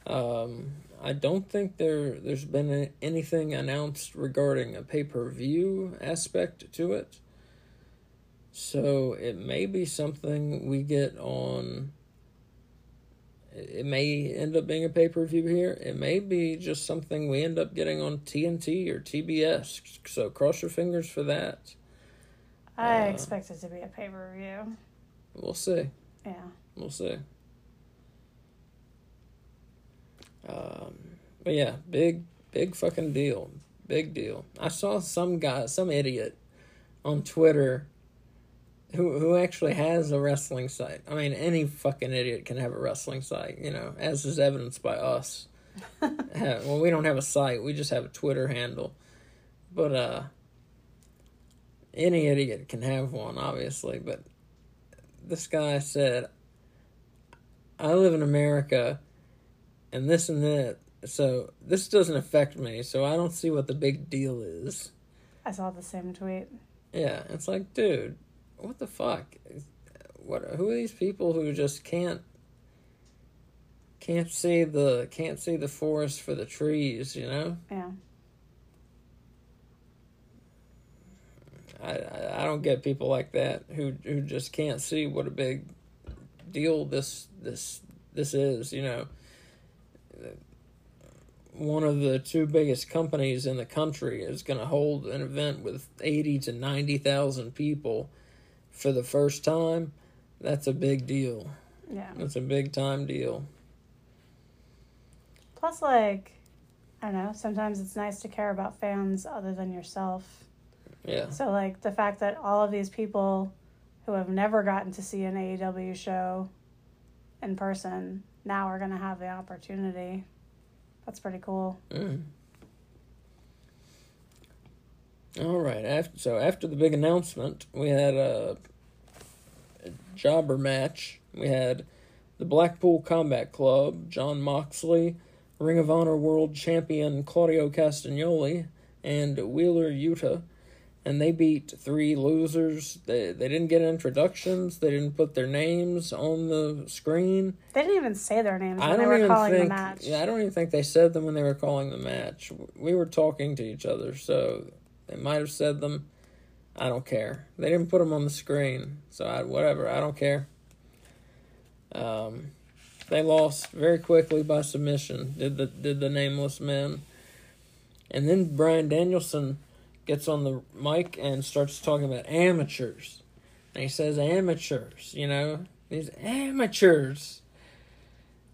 Um, I don't think there there's been a- anything announced regarding a pay per view aspect to it. So it may be something we get on. It it may end up being a pay per view here. It may be just something we end up getting on TNT or TBS. So cross your fingers for that. I uh, expect it to be a pay per view. We'll see. Yeah. We'll see. Um, but yeah, big, big fucking deal. Big deal. I saw some guy, some idiot on Twitter who who actually has a wrestling site. I mean, any fucking idiot can have a wrestling site, you know, as is evidenced by us. Well, we don't have a site, we just have a Twitter handle. But uh any idiot can have one, obviously, but this guy said, I live in America and this and that, so this doesn't affect me, so I don't see what the big deal is. I saw the same tweet. Yeah, it's like, dude, what the fuck? What who are these people who just can't can't see the can't see the forest for the trees, you know? Yeah. I, I I don't get people like that who who just can't see what a big deal this this this is. You know, one of the two biggest companies in the country is going to hold an event with 80 to 90,000 people for the first time, that's a big deal. Yeah. That's a big time deal. Plus, like, I don't know, sometimes it's nice to care about fans other than yourself. Yeah. So, like, the fact that all of these people who have never gotten to see an AEW show in person now we're going to have the opportunity. That's pretty cool. Mm. All right. After so after the big announcement, we had a, a jobber match. We had the Blackpool Combat Club, Jon Moxley, Ring of Honor World Champion Claudio Castagnoli, and Wheeler Yuta. And they beat three losers. They they didn't get introductions. They didn't put their names on the screen. They didn't even say their names I when they were even calling think. the match. Yeah, I don't even think they said them when they were calling the match. We were talking to each other, so they might have said them. I don't care. They didn't put them on the screen, so I whatever. I don't care. Um, they lost very quickly by submission. Did the did the nameless men, and then Bryan Danielson gets on the mic and starts talking about amateurs. And he says amateurs, you know, these amateurs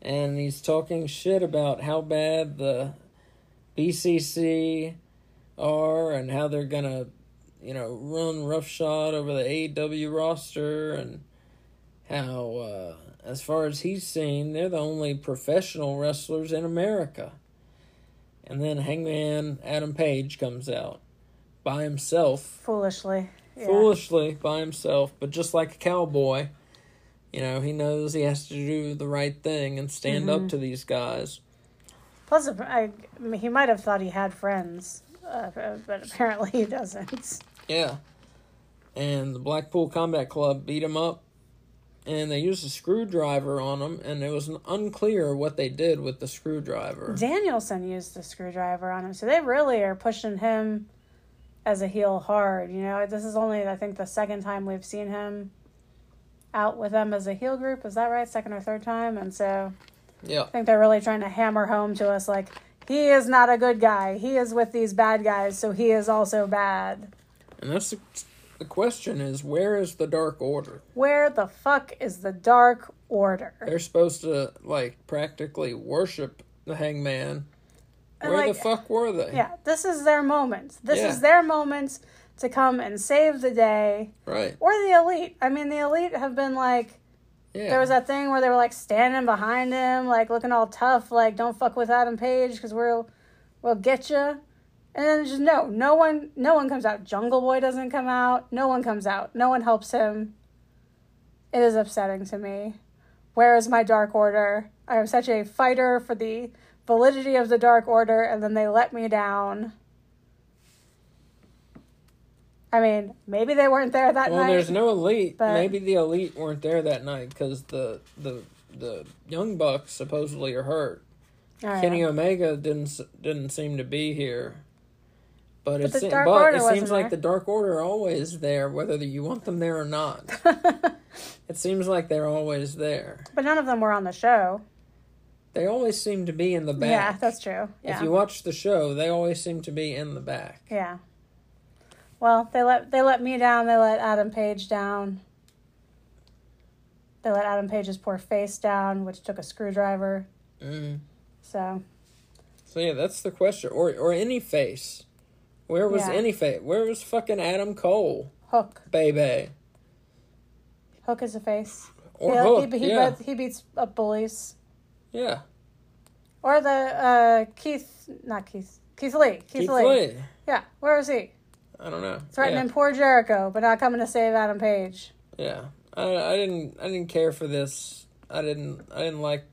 and he's talking shit about how bad the BCC are and how they're gonna, you know, run roughshod over the AW roster and how, uh, as far as he's seen, they're the only professional wrestlers in America. And then Hangman Adam Page comes out by himself Foolishly. Yeah. foolishly by himself, but just like a cowboy, you know, he knows he has to do the right thing and stand up to these guys. Plus, I, I mean, he might have thought he had friends, uh, but apparently he doesn't. Yeah. And the Blackpool Combat Club beat him up, and they used a screwdriver on him, and it was unclear what they did with the screwdriver. Danielson used the screwdriver on him, so they really are pushing him as a heel hard. You know, this is only I think the second time we've seen him out with them as a heel group. Is that right? Second or third time, and so Yeah. I think they're really trying to hammer home to us like he is not a good guy. He is with these bad guys, so he is also bad. And that's the, the question is where is the Dark Order? Where the fuck is the Dark Order? They're supposed to, like, practically worship the hangman. Where like, the fuck were they? Yeah, this is their moment. This Yeah. is their moment to come and save the day. Right. Or the elite. I mean, the elite have been like, Yeah. there was that thing where they were like standing behind him, like looking all tough, like don't fuck with Adam Page because we'll we'll get you. And then just no, no one, no one comes out. Jungle Boy doesn't come out. No one comes out. No one helps him. It is upsetting to me. Where is my Dark Order? I am such a fighter for the validity of the Dark Order, and then they let me down. I mean, maybe they weren't there that Well, night. Well, there's no elite. but- Maybe the elite weren't there that night because the the the young bucks supposedly are hurt. Oh, right. Kenny Omega didn't didn't seem to be here. But, it, the se- but it seems like there. the Dark Order are always there, whether you want them there or not. it seems like they're always there. But none of them were on the show. They always seem to be in the back. Yeah, that's true. Yeah. If you watch the show, they always seem to be in the back. yeah. Well, they let they let me down. They let Adam Page down. They let Adam Page's poor face down, which took a screwdriver. Mm. So So yeah, that's the question. Or or any face. Where was Yeah. any face? Where was fucking Adam Cole, Hook, baby? Hook is a face. Or yeah, Hook? he, he, yeah, he beats up bullies. yeah. Or the uh, Keith, not Keith, Keith Lee. Keith, Keith Lee. Lee. Yeah, where is he? I don't know. Threatening Yeah. poor Jericho, but not coming to save Adam Page. Yeah, I, I didn't I didn't care for this. I didn't I didn't like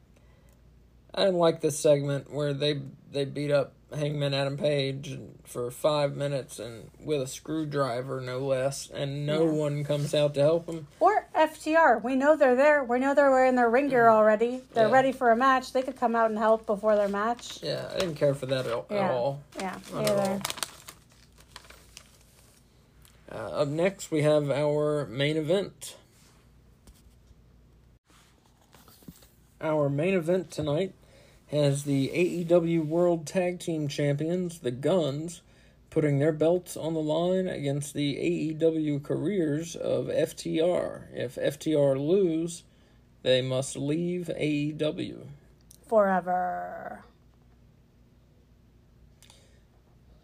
I didn't like this segment where they they beat up Hangman Adam Page for five minutes and with a screwdriver no less, and no Yeah. one comes out to help him. Or FTR. We know they're there. We know they're wearing their ring gear already. They're. Yeah. ready for a match. They could come out and help before their match. Yeah, I didn't care for that at, at Yeah. all. Yeah, Not at either. Uh, up next, we have our main event. Our main event tonight has the AEW World Tag Team Champions, the Guns, putting their belts on the line against the AEW careers of FTR. If FTR lose, they must leave AEW. Forever.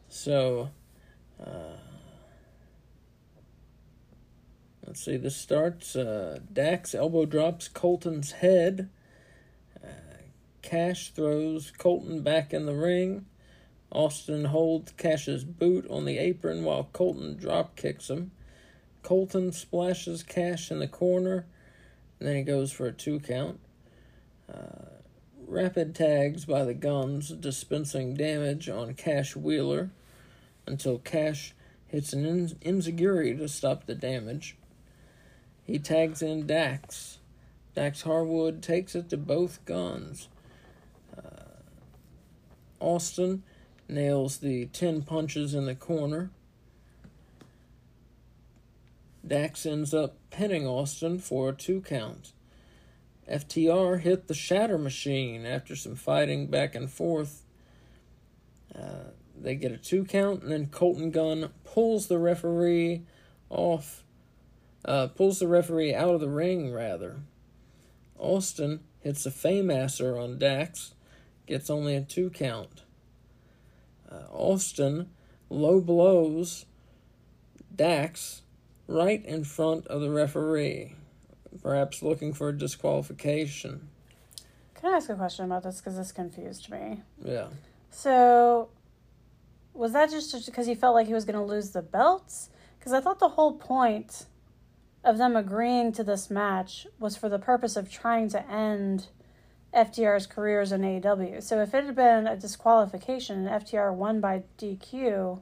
So, uh, let's see, this starts. Uh, Dax elbow drops Colten's head. Uh, Cash throws Colten back in the ring. Austin holds Cash's boot on the apron while Colten drop kicks him. Colten splashes Cash in the corner, and then he goes for a two count. Uh, rapid tags by the guns, dispensing damage on Cash Wheeler until Cash hits an in- to stop the damage. He tags in Dax. Dax Harwood takes it to both guns. Uh, Austin nails the 10 punches in the corner. Dax ends up pinning Austin for a two count. FTR hit the Shatter Machine after some fighting back and forth. Uh, they get a two count, and then Colten Gunn pulls the referee off, uh, pulls the referee out of the ring, rather. Austin hits a Fameasser on Dax, gets only a two count. Uh, Austin low blows Dax right in front of the referee, perhaps looking for a disqualification. Can I ask a question about this? Because this confused me. Yeah. So, was that just because he felt like he was going to lose the belts? Because I thought the whole point of them agreeing to this match was for the purpose of trying to end FTR's careers in AEW. So if it had been a disqualification and FTR won by DQ,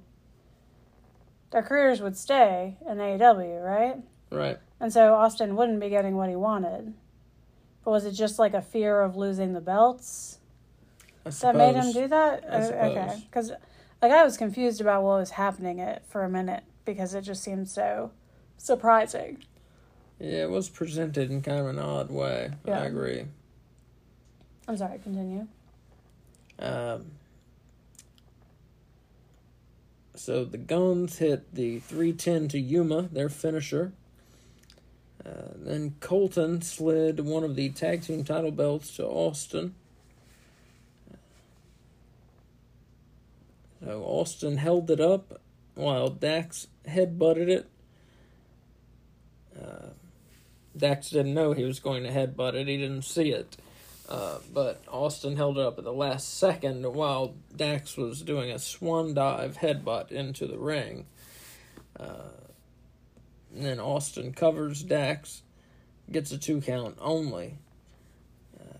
their careers would stay in AEW, right? Right. And so Austin wouldn't be getting what he wanted. But was it just like a fear of losing the belts I that made him do that? Uh, okay. Because like I was confused about what was happening it for a minute because it just seemed so surprising. Yeah, it was presented in kind of an odd way. Yeah. I agree. I'm sorry, continue. Um, so the Guns hit the 310 to Yuma, their finisher. Uh, then Colten slid one of the tag team title belts to Austin. So Austin held it up while Dax headbutted it. Uh, Dax didn't know he was going to headbutt it, he didn't see it. Uh, but Austin held it up at the last second while Dax was doing a swan dive headbutt into the ring. Uh, and then Austin covers Dax, gets a two count only. Uh,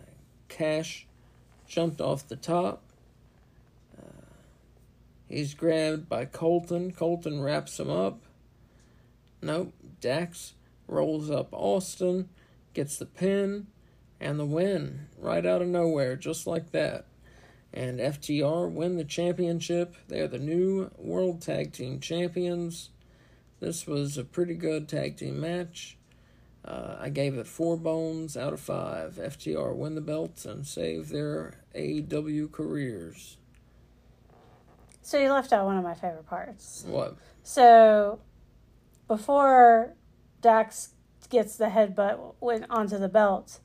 Cash jumped off the top. Uh, he's grabbed by Colten. Colten wraps him up. Nope. Dax rolls up Austin, gets the pin and the win right out of nowhere, just like that. And FTR win the championship. They're the new World Tag Team Champions. This was a pretty good tag team match. Uh, I gave it four bones out of five. FTR win the belts and save their AEW careers. So you left out one of my favorite parts. What? So before Dax gets the headbutt went onto the belt,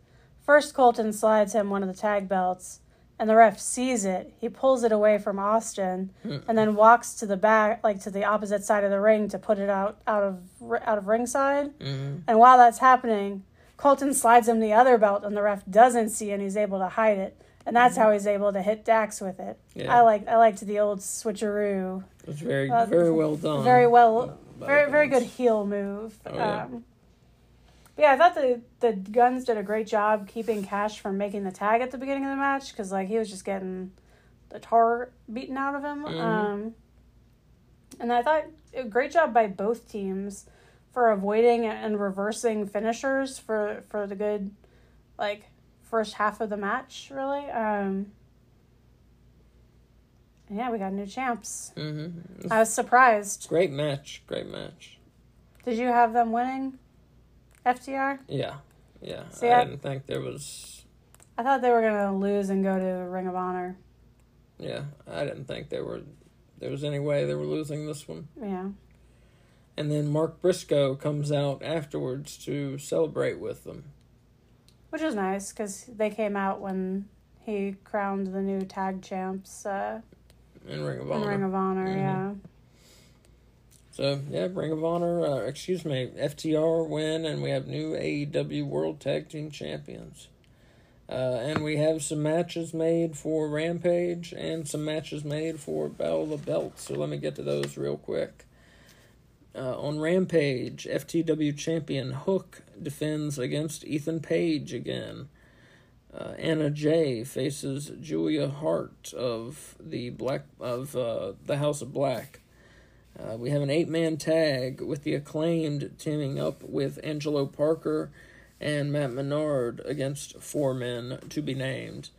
first Colten slides him one of the tag belts, and the ref sees it. He pulls it away from Austin, and then walks to the back, like to the opposite side of the ring, to put it out out of out of ringside. Mm-hmm. And while that's happening, Colten slides him the other belt, and the ref doesn't see, and he's able to hide it. And that's how he's able to hit Dax with it. Yeah. I like I liked the old switcheroo It was very, Uh, very well done. very well, very very good heel move. Oh, yeah. um, but yeah, I thought the the guns did a great job keeping Cash from making the tag at the beginning of the match because like he was just getting the tar beaten out of him. Mhm. Um, and I thought a great job by both teams for avoiding and reversing finishers for for the good like first half of the match. Really. Um, and yeah, we got new champs. Mm-hmm. I was surprised. Great match. Great match. Did you have them winning? FTR? Yeah, yeah. See, I I- didn't think there was I thought they were gonna lose and go to Ring of Honor. Yeah, I didn't think they were. There was any way they were losing this one. Yeah. And then Mark Briscoe comes out afterwards to celebrate with them. Which is nice because they came out when he crowned the new tag champs uh, in Ring of Honor. in. Ring of Honor. Mhm. Yeah. So yeah, Ring of Honor. Uh, excuse me, FTR win, and we have new AEW World Tag Team Champions. Uh, and we have some matches made for Rampage and some matches made for Battle of the Belt. So let me get to those real quick. Uh, on Rampage, FTW champion Hook defends against Ethan Page again. Uh, Anna Jay faces Julia Hart of the Black of uh, the House of Black. Uh, we have an eight man tag with the acclaimed teaming up with Angelo Parker and Matt Menard against four men to be named.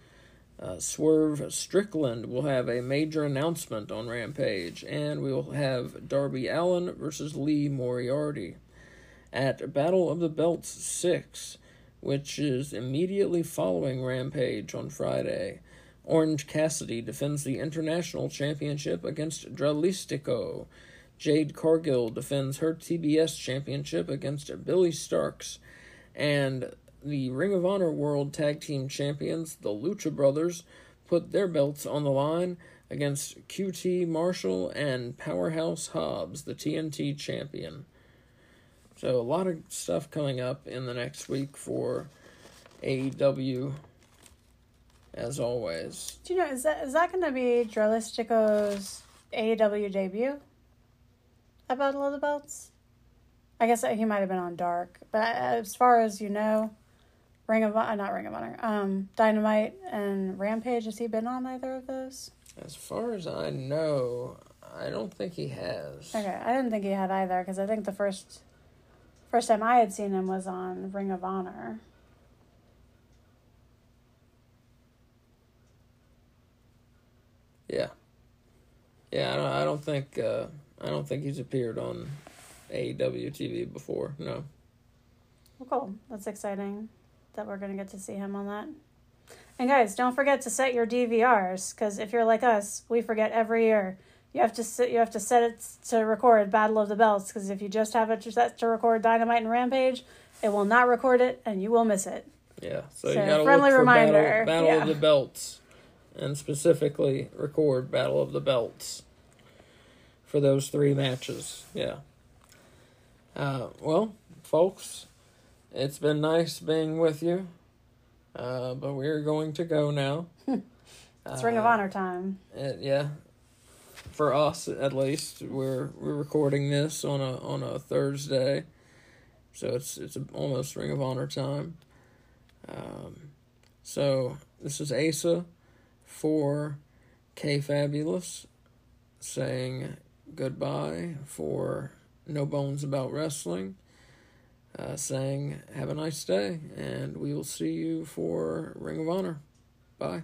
Uh, Swerve Strickland will have a major announcement on Rampage, and we will have Darby Allin versus Lee Moriarty. At Battle of the Belts 6, which is immediately following Rampage on Friday, Orange Cassidy defends the International Championship against Dralistico. Jade Cargill defends her TBS Championship against Billie Starkz. And the Ring of Honor World Tag Team Champions, the Lucha Brothers, put their belts on the line against QT Marshall and Powerhouse Hobbs, the TNT champion. So, a lot of stuff coming up in the next week for AEW, as always. Do you know is that is that going to be Dralistico's AEW debut? At Battle of the Belts. I guess he might have been on Dark, but as far as you know, Ring of Honor, not Ring of Honor, um, Dynamite and Rampage. Has he been on either of those? As far as I know, I don't think he has. Okay, I didn't think he had either because I think the first first time I had seen him was on Ring of Honor. Yeah. Yeah, I don't, I don't think uh, I don't think he's appeared on AEW TV before. No. Well, cool. That's exciting that we're going to get to see him on that. And guys, don't forget to set your DVRs because if you're like us, we forget every year. You have to set, you have to set it to record Battle of the Belts because if you just have it set to record Dynamite and Rampage, it will not record it and you will miss it. Yeah. So, So, you got to friendly reminder, Battle, Battle yeah. of the Belts, and specifically record Battle of the Belts for those three matches. Yeah. Uh, well, folks, it's been nice being with you, uh, but we're going to go now. It's Ring of Uh, Honor time. It, yeah, for us at least, we're we're recording this on a on a Thursday, so it's it's almost Ring of Honor time. Um, so this is Asa for Kay Fabulous saying goodbye for No Bones About Wrestling. Uh, saying have a nice day, and we will see you for Ring of Honor. Bye.